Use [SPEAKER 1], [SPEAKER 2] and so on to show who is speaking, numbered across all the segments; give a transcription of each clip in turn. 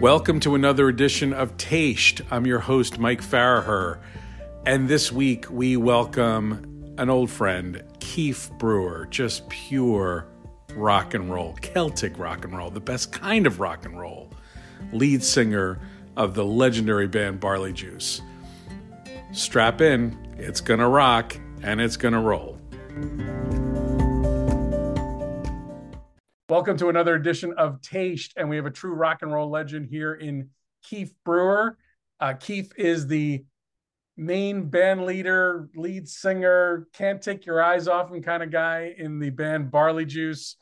[SPEAKER 1] Welcome to another edition of Taste. I'm your host, Mike Farragher. And this week we welcome an old friend, Kyf Brewer, just pure rock and roll, Celtic rock and roll, the best kind of rock and roll, lead singer of the legendary band Barleyjuice. Strap in, it's gonna rock and it's gonna roll. Welcome to another edition of Taste, and we have a true rock and roll legend here in Kyf Brewer. Uh, Kyf is the main band leader, lead singer, can't take your eyes off him kind of guy in the band Barleyjuice.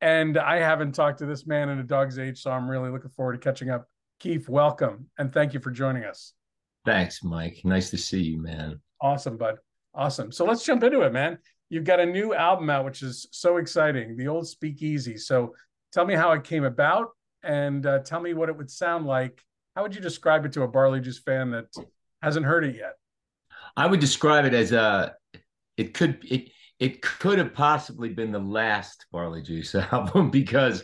[SPEAKER 1] And I haven't talked to this man in a dog's age, so I'm really looking forward to catching up. Kyf, welcome, and thank you for joining us.
[SPEAKER 2] Thanks, Mike. Nice to see you, man.
[SPEAKER 1] Awesome, bud. Awesome. So let's jump into it, man you've got a new album out, which is so exciting. The old Speakeasy. So tell me how it came about, and uh, tell me what it would sound like. How would you describe it to a Barleyjuice fan that hasn't heard it yet?
[SPEAKER 2] I would describe it as a. It could it it could have possibly been the last Barleyjuice album because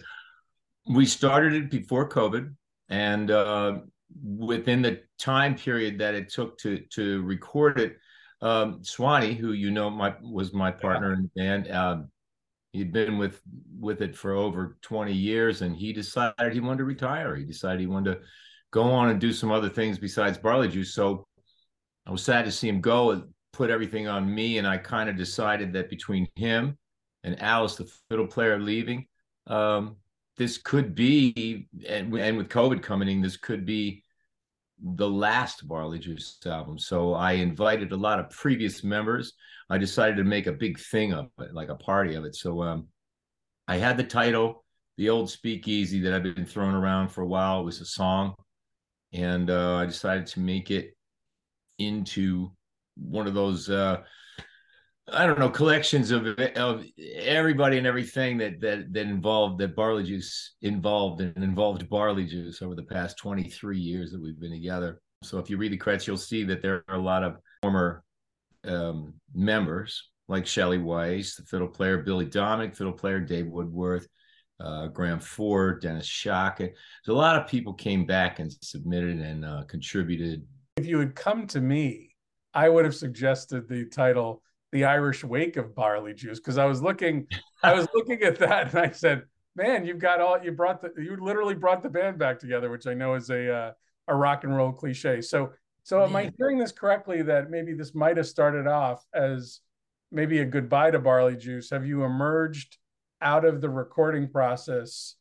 [SPEAKER 2] we started it before COVID, and uh, within the time period that it took to to record it, um, Swanee, who you know my was my partner yeah. in the band, um, he'd been with with it for over 20 years, and he decided he wanted to retire. He decided he wanted to go on and do some other things besides barley juice. So I was sad to see him go. and put everything on me, and I kind of decided that between him and Alice, the fiddle player, leaving, um, this could be, and, and with COVID coming in, this could be the last Barleyjuice album. So I invited a lot of previous members. I decided to make a big thing of it, like a party of it. So um, I had the title, The Old Speakeasy, that I've been throwing around for a while. It was a song. And uh, I decided to make it into one of those uh, I don't know collections of of everybody and everything that that that involved that barley juice involved and involved barley juice over the past 23 years that we've been together. So if you read the credits, you'll see that there are a lot of former um, members like Shelley Weiss, the fiddle player, Billy Dominick, fiddle player, Dave Woodworth, uh, Graham Ford, Dennis Shaka. So a lot of people came back and submitted and uh, contributed.
[SPEAKER 1] If you had come to me, I would have suggested the title the Irish wake of barley juice because I was looking, I was looking at that and I said, "Man, you've got all you brought the you literally brought the band back together," which I know is a uh, a rock and roll cliche. So, so am I hearing this correctly that maybe this might have started off as maybe a goodbye to barley juice? Have you emerged out of the recording process?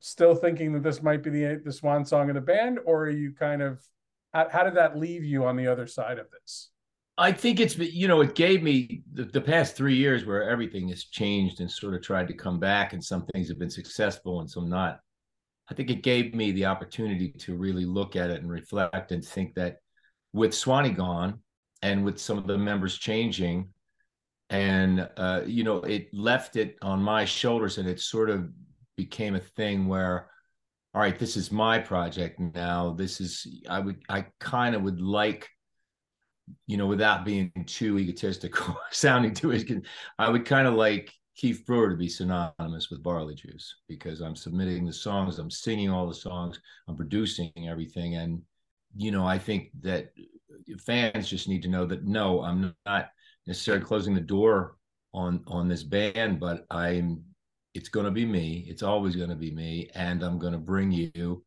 [SPEAKER 1] Still thinking that this might be the the swan song of the band, or are you kind of how, how did that leave you on the other side of this?
[SPEAKER 2] I think it's you know it gave me the, the, past three years where everything has changed and sort of tried to come back and some things have been successful and some not. I think it gave me the opportunity to really look at it and reflect and think that with Swanee gone and with some of the members changing, and uh, you know it left it on my shoulders and it sort of became a thing where all right this is my project now this is i would i kind of would like you know, without being too egotistical, sounding too, I would kind of like Kyf Brewer to be synonymous with Barleyjuice because I'm submitting the songs, I'm singing all the songs, I'm producing everything, and you know, I think that fans just need to know that no, I'm not necessarily closing the door on on this band, but I'm. It's going to be me. It's always going to be me, and I'm going to bring you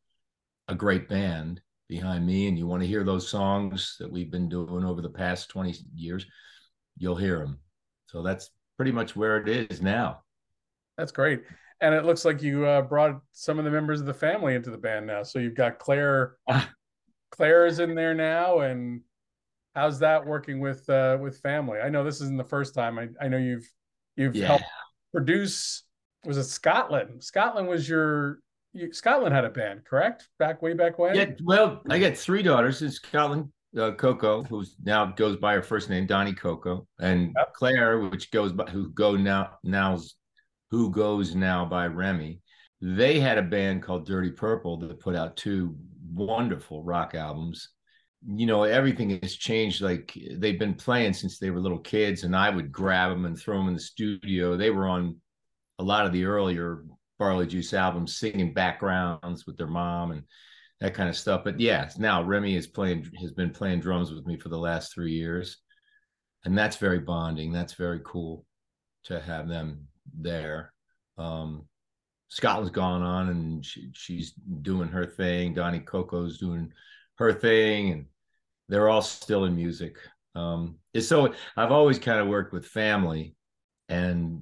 [SPEAKER 2] a great band behind me and you want to hear those songs that we've been doing over the past 20 years, you'll hear them. So that's pretty much where it is now.
[SPEAKER 1] That's great. And it looks like you uh, brought some of the members of the family into the band now. So you've got Claire. Ah. Claire is in there now, and how's that working with uh, with family? I know this isn't the first time. I, I know you've you've yeah. helped produce. Was it Scotland? Scotland was your you, Scotland had a band, correct? Back way back when.
[SPEAKER 2] Yeah, well, I got three daughters in Scotland. Uh, Coco, who now goes by her first name, Donnie Coco, and yep. Claire, which goes by who go now now's who goes now by Remy. They had a band called Dirty Purple that put out two wonderful rock albums. You know, everything has changed. Like they've been playing since they were little kids, and I would grab them and throw them in the studio. They were on a lot of the earlier Barleyjuice albums, singing backgrounds with their mom and that kind of stuff. But yeah, now Remy is playing has been playing drums with me for the last three years, and that's very bonding. That's very cool to have them there. Um, Scotland's gone on and she, she's doing her thing. Donnie Coco's doing her thing, and they're all still in music. Um, so I've always kind of worked with family, and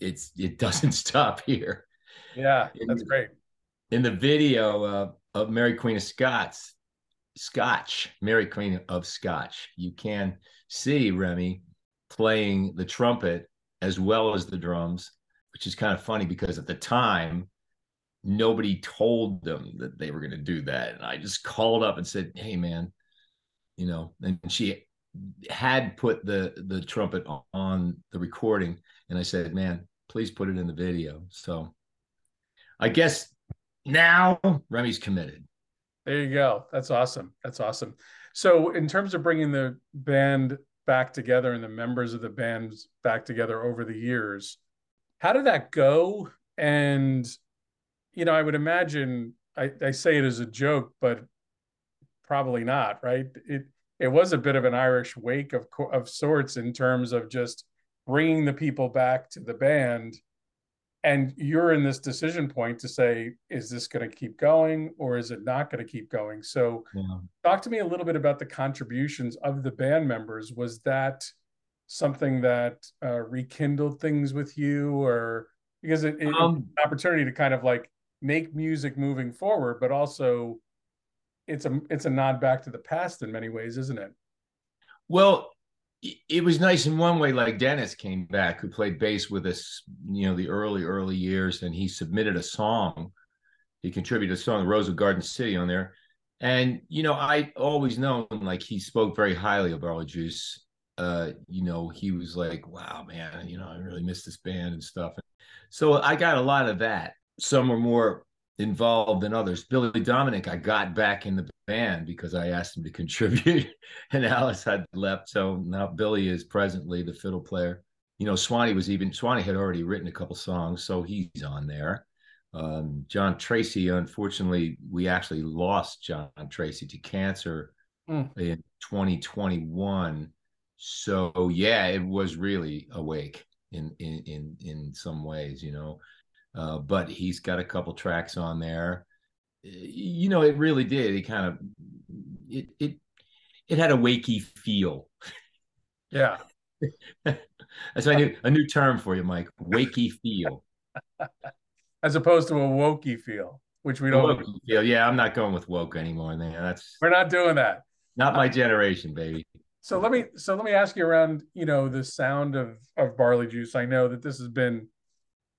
[SPEAKER 2] it's it doesn't stop here.
[SPEAKER 1] Yeah, that's in, great.
[SPEAKER 2] In the video uh, of Mary Queen of Scots, Scotch, Mary Queen of Scotch, you can see Remy playing the trumpet as well as the drums, which is kind of funny because at the time nobody told them that they were going to do that, and I just called up and said, "Hey, man." You know, and she had put the the trumpet on the recording and i said man please put it in the video. So i guess now remy's committed.
[SPEAKER 1] There you go. That's awesome. That's awesome. So in terms of bringing the band back together and the members of the band back together over the years how did that go? And you know i would imagine i, I say it as a joke but probably not right? It it was a bit of an Irish wake of of sorts in terms of just bringing the people back to the band. And you're in this decision point to say is this going to keep going or is it not going to keep going? So yeah. talk to me a little bit about the contributions of the band members. Was that something that uh, rekindled things with you or because it, it um, an opportunity to kind of like make music moving forward but also it's a it's a nod back to the past in many ways, isn't it?
[SPEAKER 2] Well, it was nice in one way. Like Dennis came back, who played bass with us, you know, the early early years, and he submitted a song. He contributed a song, "Rose of Garden City," on there. And you know, I always known like he spoke very highly of Barleyjuice. Uh, you know, he was like, "Wow, man, you know, I really miss this band and stuff." So I got a lot of that. Some were more involved than others. Billy Dominic, I got back in the band because I asked him to contribute, and Alice had left. So now Billy is presently the fiddle player. You know, Swanee was even Swanee had already written a couple songs, so he's on there. Um, John Tracy, unfortunately, we actually lost John Tracy to cancer mm. in 2021. So yeah, it was really awake in in in in some ways, you know. Uh, but he's got a couple tracks on there. You know, it really did. It kind of it it it had a wakey feel.
[SPEAKER 1] Yeah.
[SPEAKER 2] That's a new a new term for you, Mike. Wakey feel.
[SPEAKER 1] As opposed to a wokey feel, which we don't wokey
[SPEAKER 2] feel. Yeah, I'm not going with woke anymore. Man, that's
[SPEAKER 1] we're not doing that.
[SPEAKER 2] Not my generation, baby.
[SPEAKER 1] So let me so let me ask you around, you know, the sound of of barley juice. I know that this has been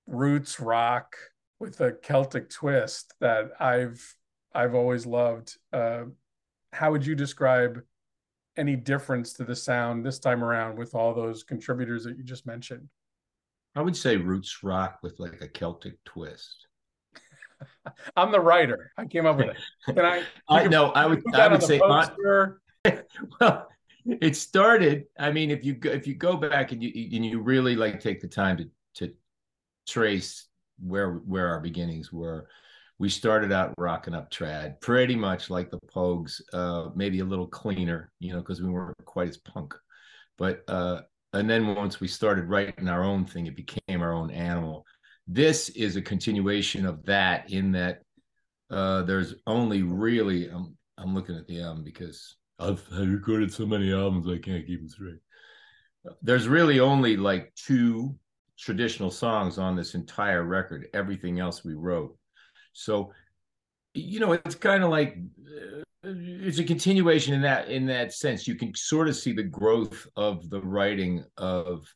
[SPEAKER 1] roots rock with a Celtic twist that I've I've always loved. Uh, how would you describe any difference to the sound this time around with all those contributors that you just mentioned?
[SPEAKER 2] I would say roots rock with like a Celtic twist.
[SPEAKER 1] I'm the writer. I came up with it. Can I?
[SPEAKER 2] I no, I would. I would say. well, it started. I mean, if you go, if you go back and you and you really like take the time to to trace where where our beginnings were. We started out rocking up trad, pretty much like the Pogues, uh, maybe a little cleaner, you know, because we weren't quite as punk. But uh, and then once we started writing our own thing, it became our own animal. This is a continuation of that in that uh, there's only really I'm I'm looking at the album because I've, I've recorded so many albums I can't keep them straight. There's really only like two traditional songs on this entire record. Everything else we wrote. So, you know, it's kind of like uh, it's a continuation in that in that sense. You can sort of see the growth of the writing of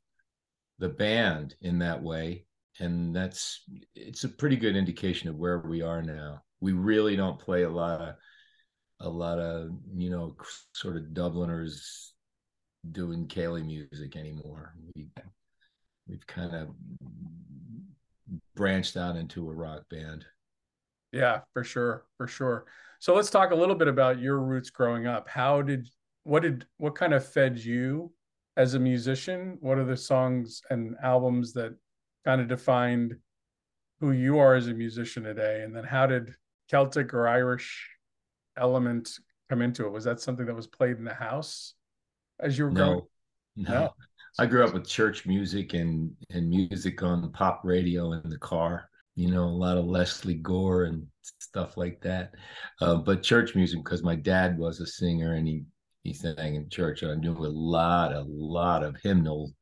[SPEAKER 2] the band in that way, and that's it's a pretty good indication of where we are now. We really don't play a lot of a lot of you know sort of Dubliners doing Ceilidh music anymore. We we've kind of branched out into a rock band.
[SPEAKER 1] Yeah, for sure, for sure. So let's talk a little bit about your roots growing up. How did what did what kind of fed you as a musician? What are the songs and albums that kind of defined who you are as a musician today, and then how did Celtic or Irish element come into it? Was that something that was played in the house as you were
[SPEAKER 2] no,
[SPEAKER 1] growing?
[SPEAKER 2] No. I grew up with church music and and music on pop radio in the car. You know, a lot of Lesley Gore and stuff like that. Uh, but church music because my dad was a singer and he he sang in church. And I knew a lot, a lot of hymnal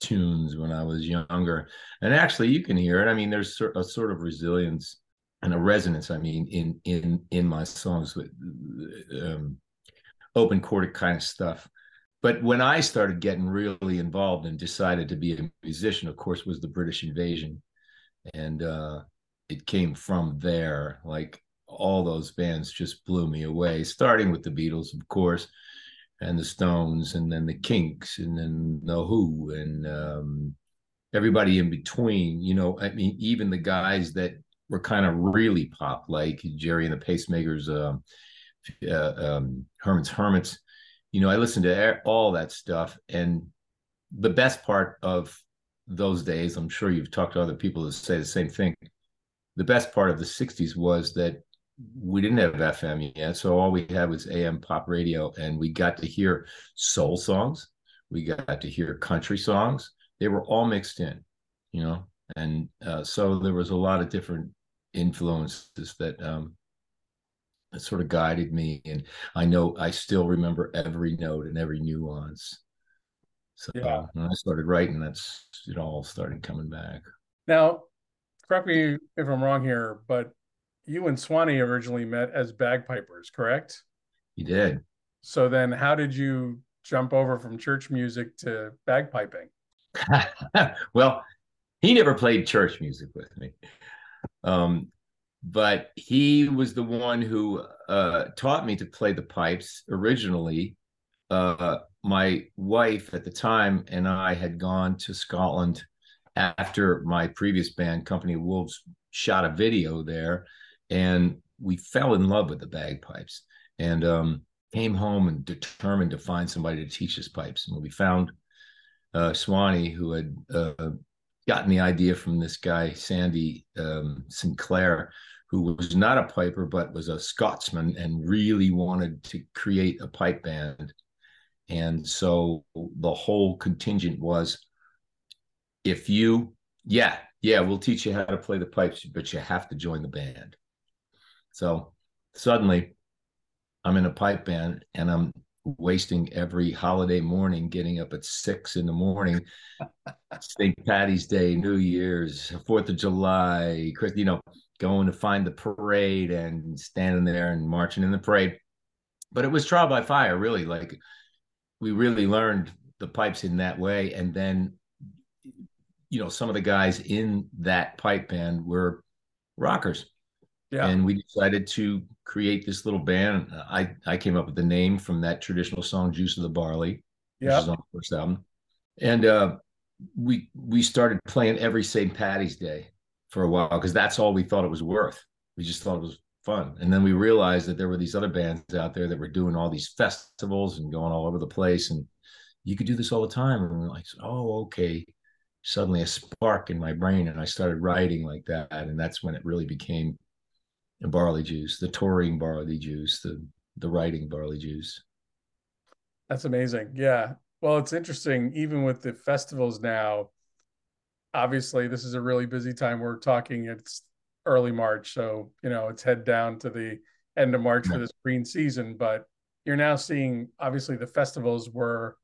[SPEAKER 2] tunes when I was younger. And actually, you can hear it. I mean, there's a sort of resilience and a resonance. I mean, in in in my songs with um, open chorded kind of stuff. But when I started getting really involved and decided to be a musician, of course, was the British invasion, and uh, it came from there. Like all those bands just blew me away. Starting with the Beatles, of course, and the Stones, and then the Kinks, and then the Who, and um, everybody in between. You know, I mean, even the guys that were kind of really pop, like Gerry and the Pacemakers, uh, uh, um, Herman's Hermits. You know, I listened to all that stuff, and the best part of those days, I'm sure you've talked to other people that say the same thing. The best part of the '60s was that we didn't have FM yet, so all we had was AM pop radio, and we got to hear soul songs, we got to hear country songs. They were all mixed in, you know, and uh, so there was a lot of different influences that um, that sort of guided me, and I know I still remember every note and every nuance. So yeah. when I started writing, that's it all started coming back.
[SPEAKER 1] Now, correct me if I'm wrong here, but you and Swanee originally met as bagpipers, correct?
[SPEAKER 2] He did.
[SPEAKER 1] So then, how did you jump over from church music to bagpiping?
[SPEAKER 2] well, he never played church music with me. Um, but he was the one who uh, taught me to play the pipes originally. Uh, my wife at the time and I had gone to Scotland after my previous band, Company of Wolves, shot a video there, and we fell in love with the bagpipes and um, came home and determined to find somebody to teach us pipes. And we found uh, Swanee, who had uh, gotten the idea from this guy Sandy um, Sinclair, who was not a piper but was a Scotsman and really wanted to create a pipe band. And so the whole contingent was, if you, yeah, yeah, we'll teach you how to play the pipes, but you have to join the band. So suddenly, I'm in a pipe band and I'm wasting every holiday morning getting up at six in the morning. St patty's day new year's fourth of july you know going to find the parade and standing there and marching in the parade. But it was trial by fire really. Like we really learned the pipes in that way. And then you know some of the guys in that pipe band were rockers. Yeah. And we decided to create this little band. I, I came up with the name from that traditional song, Juice of the Barley, yeah. which is on the first album. And uh, we we started playing every St. Patty's Day for a while because that's all we thought it was worth. We just thought it was fun. And then we realized that there were these other bands out there that were doing all these festivals and going all over the place. And you could do this all the time. And we are like, oh, okay. Suddenly a spark in my brain. And I started writing like that. And that's when it really became barley juice, the touring barley juice, the the writing barley juice.
[SPEAKER 1] That's amazing. Yeah. Well, it's interesting, even with the festivals now. Obviously, this is a really busy time. We're talking it's early March, so you know it's head down to the end of March yeah. for this green season. But you're now seeing obviously the festivals were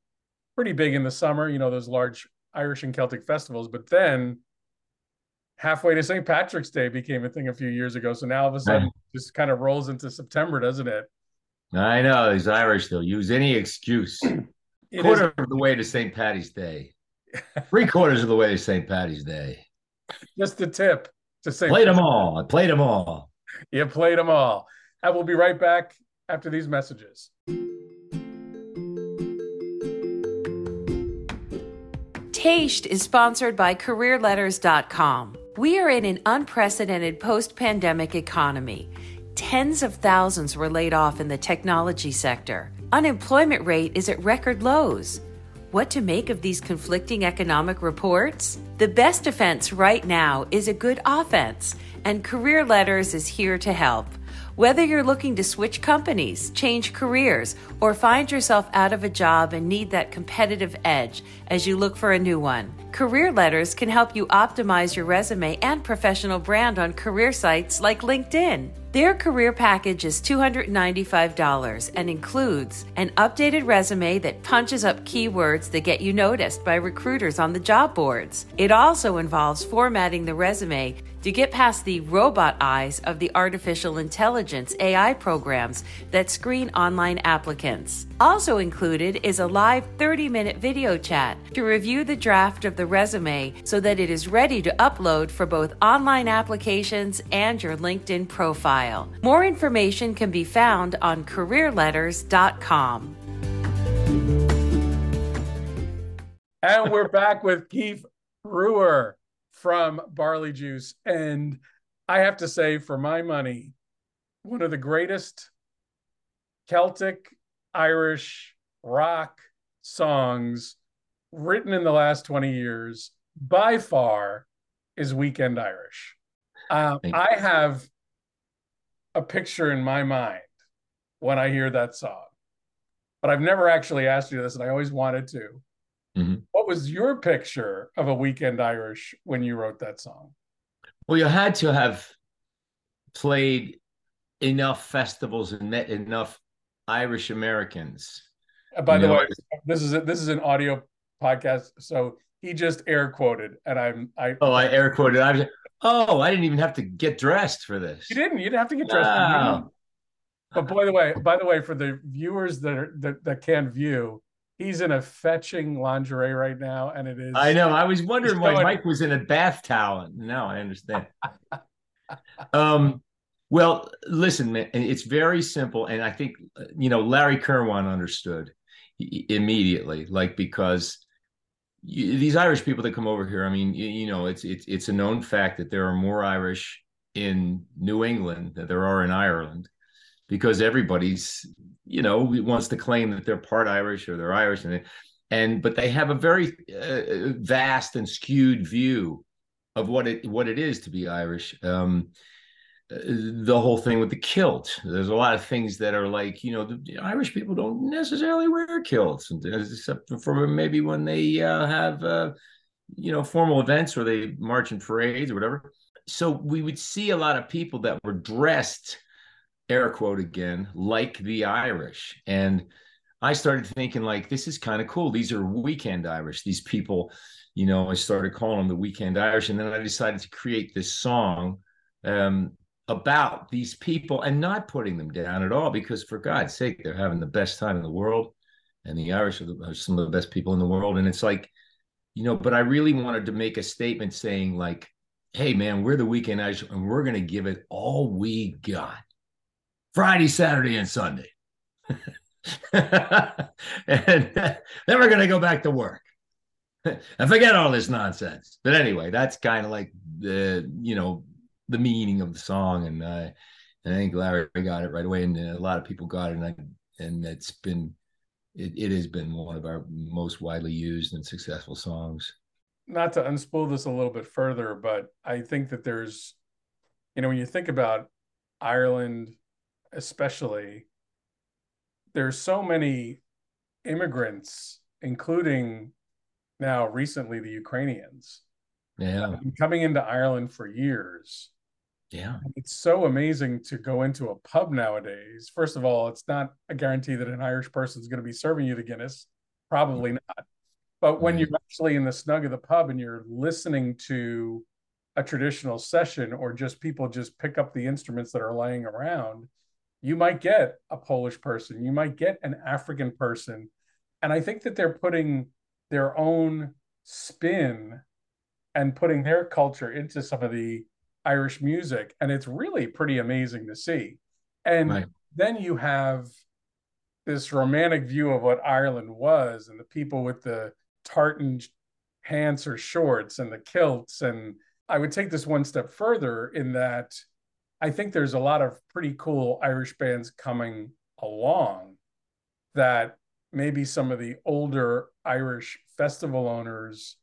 [SPEAKER 1] pretty big in the summer. You know those large Irish and Celtic festivals, but then halfway to St. Patrick's Day became a thing a few years ago. So now all of a sudden, just kind of rolls into September, doesn't it?
[SPEAKER 2] I know these Irish; they'll use any excuse. Quarter is- of the way to St. Patty's Day, three quarters of the way to St. Patty's Day.
[SPEAKER 1] Just the tip to say
[SPEAKER 2] played them all. I played them all.
[SPEAKER 1] You played them all. And we'll be right back after these messages.
[SPEAKER 3] Taste is sponsored by CareerLetters.com. We are in an unprecedented post pandemic economy. Tens of thousands were laid off in the technology sector. Unemployment rate is at record lows. What to make of these conflicting economic reports? The best defense right now is a good offense, and Career Letters is here to help. Whether you're looking to switch companies, change careers, or find yourself out of a job and need that competitive edge as you look for a new one, Career Letters can help you optimize your resume and professional brand on career sites like LinkedIn. Their career package is $295 and includes an updated resume that punches up keywords that get you noticed by recruiters on the job boards. It also involves formatting the resume to get past the robot eyes of the artificial intelligence AI programs that screen online applicants. Also included is a live 30 minute video chat to review the draft of the resume so that it is ready to upload for both online applications and your LinkedIn profile. More information can be found on careerletters.com.
[SPEAKER 1] And we're back with Kyf Brewer from Barleyjuice. And I have to say, for my money, one of the greatest Celtic, Irish, rock songs written in the last 20 years by far is Weekend Irish. Um, I have a picture in my mind when I hear that song, but I've never actually asked you this, and I always wanted to. Mm-hmm. What was your picture of a Weekend Irish when you wrote that song?
[SPEAKER 2] Well, you had to have played enough festivals and met enough Irish Americans.
[SPEAKER 1] Uh, by you the know, way, this is a, this is an audio podcast, so he just air quoted, and I'm I.
[SPEAKER 2] Oh, I air quoted. I was. Oh, I didn't even have to get dressed for this.
[SPEAKER 1] You didn't. You didn't have to get dressed. Wow. But by the way, by the way, for the viewers that are that, that can't view, he's in a fetching lingerie right now, and it is.
[SPEAKER 2] I know. I was wondering why Mike was in a bath towel. Now I understand. um, well, listen, it's very simple, and I think you know Larry Kirwan understood immediately, like because you, these Irish people that come over here. I mean, you, you know, it's it's it's a known fact that there are more Irish in New England than there are in Ireland because everybody's you know wants to claim that they're part Irish or they're Irish and and but they have a very uh, vast and skewed view of what it what it is to be Irish. Um, the whole thing with the kilt. There's a lot of things that are like, you know, the Irish people don't necessarily wear kilts, except for maybe when they uh, have, uh, you know, formal events or they march in parades or whatever. So we would see a lot of people that were dressed air quote again, like the Irish. And I started thinking, like, this is kind of cool. These are weekend Irish. These people, you know, I started calling them the weekend Irish. And then I decided to create this song um, about these people and not putting them down at all, because for God's sake, they're having the best time in the world. And the Irish are, the, are some of the best people in the world. And it's like, you know, but I really wanted to make a statement saying, like, hey, man, we're the weekend Irish and we're going to give it all we got Friday, Saturday, and Sunday. and then we're going to go back to work and forget all this nonsense. But anyway, that's kind of like the, you know, the meaning of the song. And, uh, and I think Larry got it right away. And a lot of people got it. And, I, and it's been, it, it has been one of our most widely used and successful songs.
[SPEAKER 1] Not to unspool this a little bit further, but I think that there's, you know, when you think about Ireland, especially there's so many immigrants including now recently the ukrainians
[SPEAKER 2] yeah
[SPEAKER 1] coming into ireland for years
[SPEAKER 2] yeah.
[SPEAKER 1] It's so amazing to go into a pub nowadays. First of all it's not a guarantee that an irish person is going to be serving you the guinness. Probably mm-hmm. not. But when mm-hmm. you're actually in the snug of the pub and you're listening to a traditional session or just people just pick up the instruments that are laying around you might get a Polish person, you might get an African person. And I think that they're putting their own spin and putting their culture into some of the Irish music. And it's really pretty amazing to see. And right. then you have this romantic view of what Ireland was and the people with the tartan pants or shorts and the kilts. And I would take this one step further in that I think there's a lot of pretty cool Irish bands coming along that maybe some of the older Irish festival owners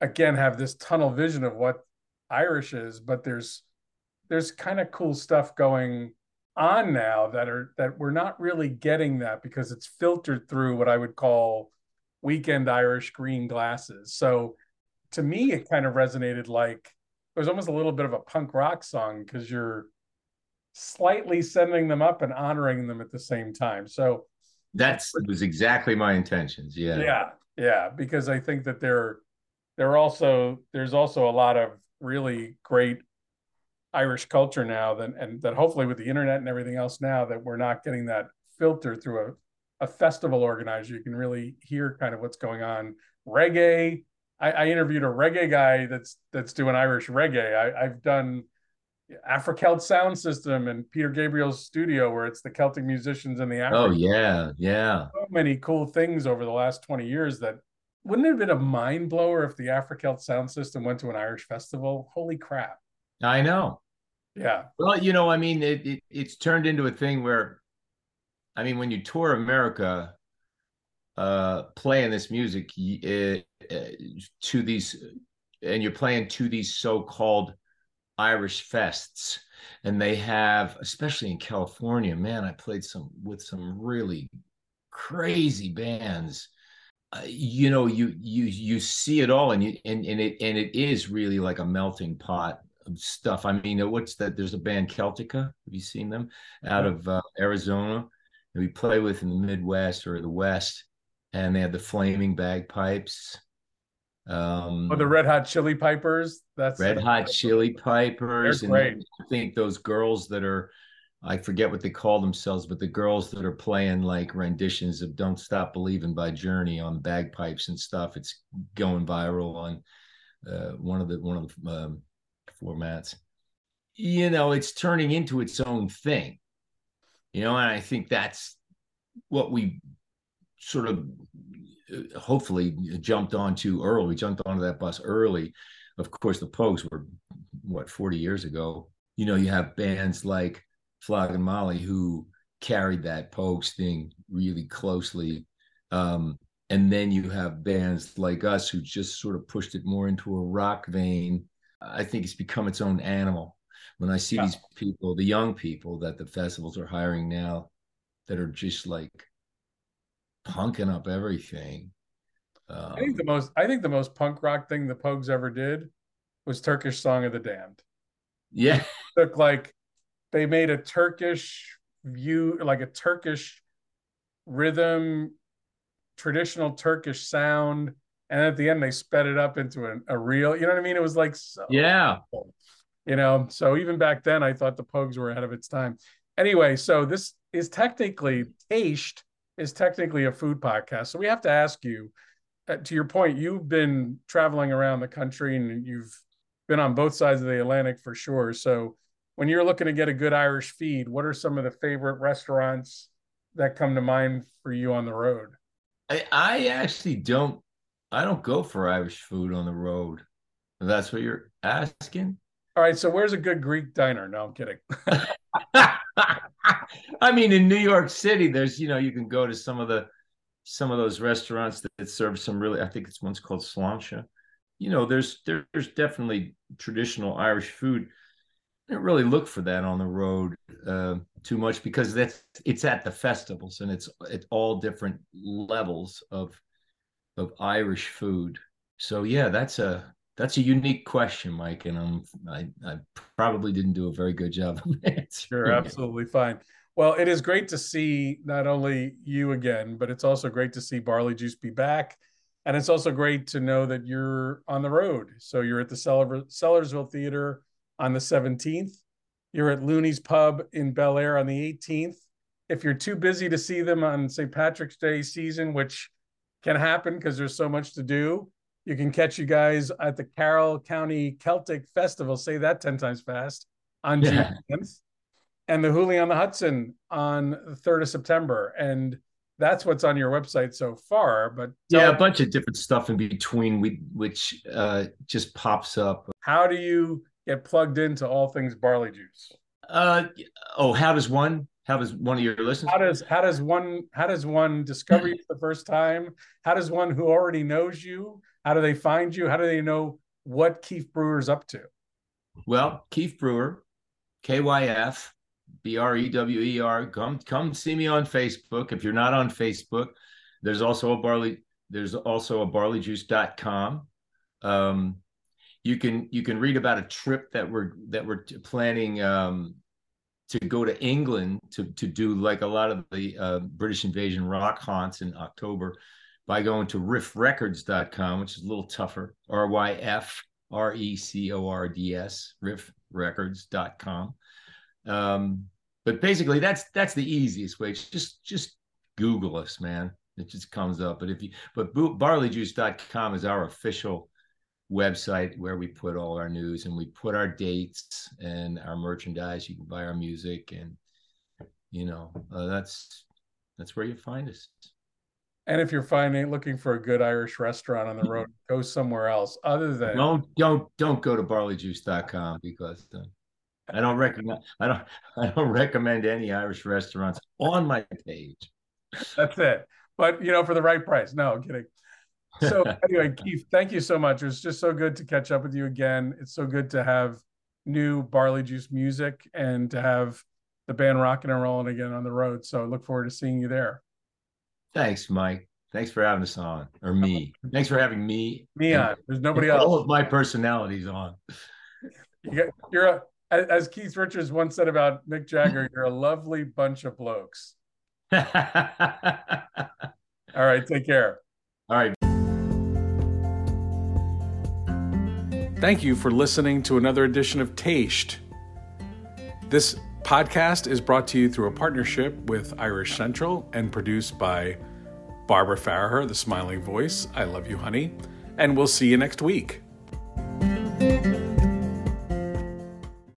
[SPEAKER 1] again have this tunnel vision of what Irish is, but there's there's kind of cool stuff going on now that are that we're not really getting that because it's filtered through what I would call weekend Irish green glasses. So to me, it kind of resonated like it was almost a little bit of a punk rock song because you're slightly sending them up and honoring them at the same time. So
[SPEAKER 2] that's was exactly my intentions. Yeah.
[SPEAKER 1] Yeah. Yeah. Because I think that there there also there's also a lot of really great Irish culture now that and that hopefully with the internet and everything else now that we're not getting that filter through a, a festival organizer. You can really hear kind of what's going on. Reggae. I, I interviewed a reggae guy that's that's doing Irish reggae. I, I've done Afro Celt Sound System and Peter Gabriel's studio where it's the Celtic musicians and the
[SPEAKER 2] African. Oh yeah, yeah.
[SPEAKER 1] So many cool things over the last 20 years that wouldn't it have been a mind blower if the Afro Celt Sound System went to an Irish festival? Holy crap.
[SPEAKER 2] I know.
[SPEAKER 1] Yeah.
[SPEAKER 2] Well, you know, I mean, it, it it's turned into a thing where I mean, when you tour America, uh, playing this music uh, to these, and you're playing to these so-called Irish fests, and they have, especially in California, man, I played some with some really crazy bands. Uh, you know, you you you see it all, and you and and it and it is really like a melting pot of stuff. I mean, what's that? There's a band Celtica. Have you seen them out of uh, Arizona? we play with in the Midwest or the West, and they have the flaming bagpipes.
[SPEAKER 1] Um, oh, the Red Hot Chili Pipers. That's
[SPEAKER 2] Red Hot Chili Pipers. And I think those girls that are, I forget what they call themselves, but the girls that are playing like renditions of "Don't Stop Believing" by Journey on bagpipes and stuff. It's going viral on uh, one of the one of the um, formats. You know, it's turning into its own thing. You know, and I think that's what we sort of hopefully jumped onto early. We jumped onto that bus early. Of course, the Pogues were what 40 years ago. You know, you have bands like Flogging Molly who carried that Pogues thing really closely. Um, and then you have bands like us who just sort of pushed it more into a rock vein. I think it's become its own animal. When I see yeah. these people, the young people that the festivals are hiring now, that are just like punking up everything.
[SPEAKER 1] Um, I think the most I think the most punk rock thing the Pogues ever did was Turkish Song of the Damned.
[SPEAKER 2] Yeah.
[SPEAKER 1] It took like they made a Turkish view, like a Turkish rhythm, traditional Turkish sound. And at the end, they sped it up into a, a real, you know what I mean? It was like, so
[SPEAKER 2] yeah.
[SPEAKER 1] You know, so even back then, I thought the Pogues were ahead of its time. Anyway, so this is technically Tashed is technically a food podcast. So we have to ask you, uh, to your point, you've been traveling around the country and you've been on both sides of the Atlantic for sure. So when you're looking to get a good Irish feed, what are some of the favorite restaurants that come to mind for you on the road?
[SPEAKER 2] I, I actually don't. I don't go for Irish food on the road. If that's what you're asking.
[SPEAKER 1] All right. So where's a good Greek diner? No, I'm kidding.
[SPEAKER 2] I mean, in New York City, there's you know you can go to some of the some of those restaurants that serve some really. I think it's one's called Sláinte. You know, there's there's definitely traditional Irish food. I don't really look for that on the road uh, too much because that's it's at the festivals and it's at all different levels of of Irish food. So yeah, that's a that's a unique question, Mike, and I'm I, I probably didn't do a very good job of answering.
[SPEAKER 1] Sure, absolutely fine. Well, it is great to see not only you again, but it's also great to see Barleyjuice be back. And it's also great to know that you're on the road. So you're at the Sellersville Theater on the 17th. You're at Looney's Pub in Bel Air on the 18th. If you're too busy to see them on St. Patrick's Day season, which can happen because there's so much to do, you can catch you guys at the Carroll County Celtic Festival. Say that 10 times fast on yeah. June 10th. And the Hoolie on the Hudson on the 3rd of September. And that's what's on your website so far. But
[SPEAKER 2] yeah, a bunch of different stuff in between, we, which uh, just pops up.
[SPEAKER 1] How do you get plugged into all things barley juice?
[SPEAKER 2] Uh, oh, how does one? how does one of your listeners?
[SPEAKER 1] How does how does one how does one discover you for the first time? How does one who already knows you? How do they find you? How do they know what Kyf Brewer's up to?
[SPEAKER 2] Well, Kyf Brewer, KYF, B R E W E R. Come come see me on Facebook. If you're not on Facebook, there's also a barley. There's also a barleyjuice.com. Um, you can you can read about a trip that we're that we're planning um, to go to England to to do like a lot of the uh, British Invasion rock haunts in October by going to ryfrecords.com, which is a little tougher. R Y F R E C O R D S, ryfrecords.com. Um, but basically, that's that's the easiest way. Just just Google us, man. It just comes up. But if you but barleyjuice.com is our official website where we put all our news and we put our dates and our merchandise. You can buy our music, and you know uh, that's that's where you find us.
[SPEAKER 1] And if you're finding looking for a good Irish restaurant on the road, go somewhere else other than
[SPEAKER 2] don't don't don't go to barleyjuice.com because uh, I don't recommend I don't I don't recommend any Irish restaurants on my page.
[SPEAKER 1] That's it. But you know, for the right price. No, I'm kidding. So anyway, Kyf, thank you so much. It was just so good to catch up with you again. It's so good to have new barley juice music and to have the band rocking and rolling again on the road. So I look forward to seeing you there.
[SPEAKER 2] Thanks, Mike. Thanks for having us on, or me. Thanks for having me.
[SPEAKER 1] Me on. There's nobody else.
[SPEAKER 2] All of my personalities on.
[SPEAKER 1] You are a, as Keith Richards once said about Mick Jagger, you're a lovely bunch of blokes. All right, take care.
[SPEAKER 2] All right.
[SPEAKER 1] Thank you for listening to another edition of Taste. This podcast is brought to you through a partnership with Irish Central and produced by Barbara Farragher, the smiling voice. I love you, honey. And we'll see you next week.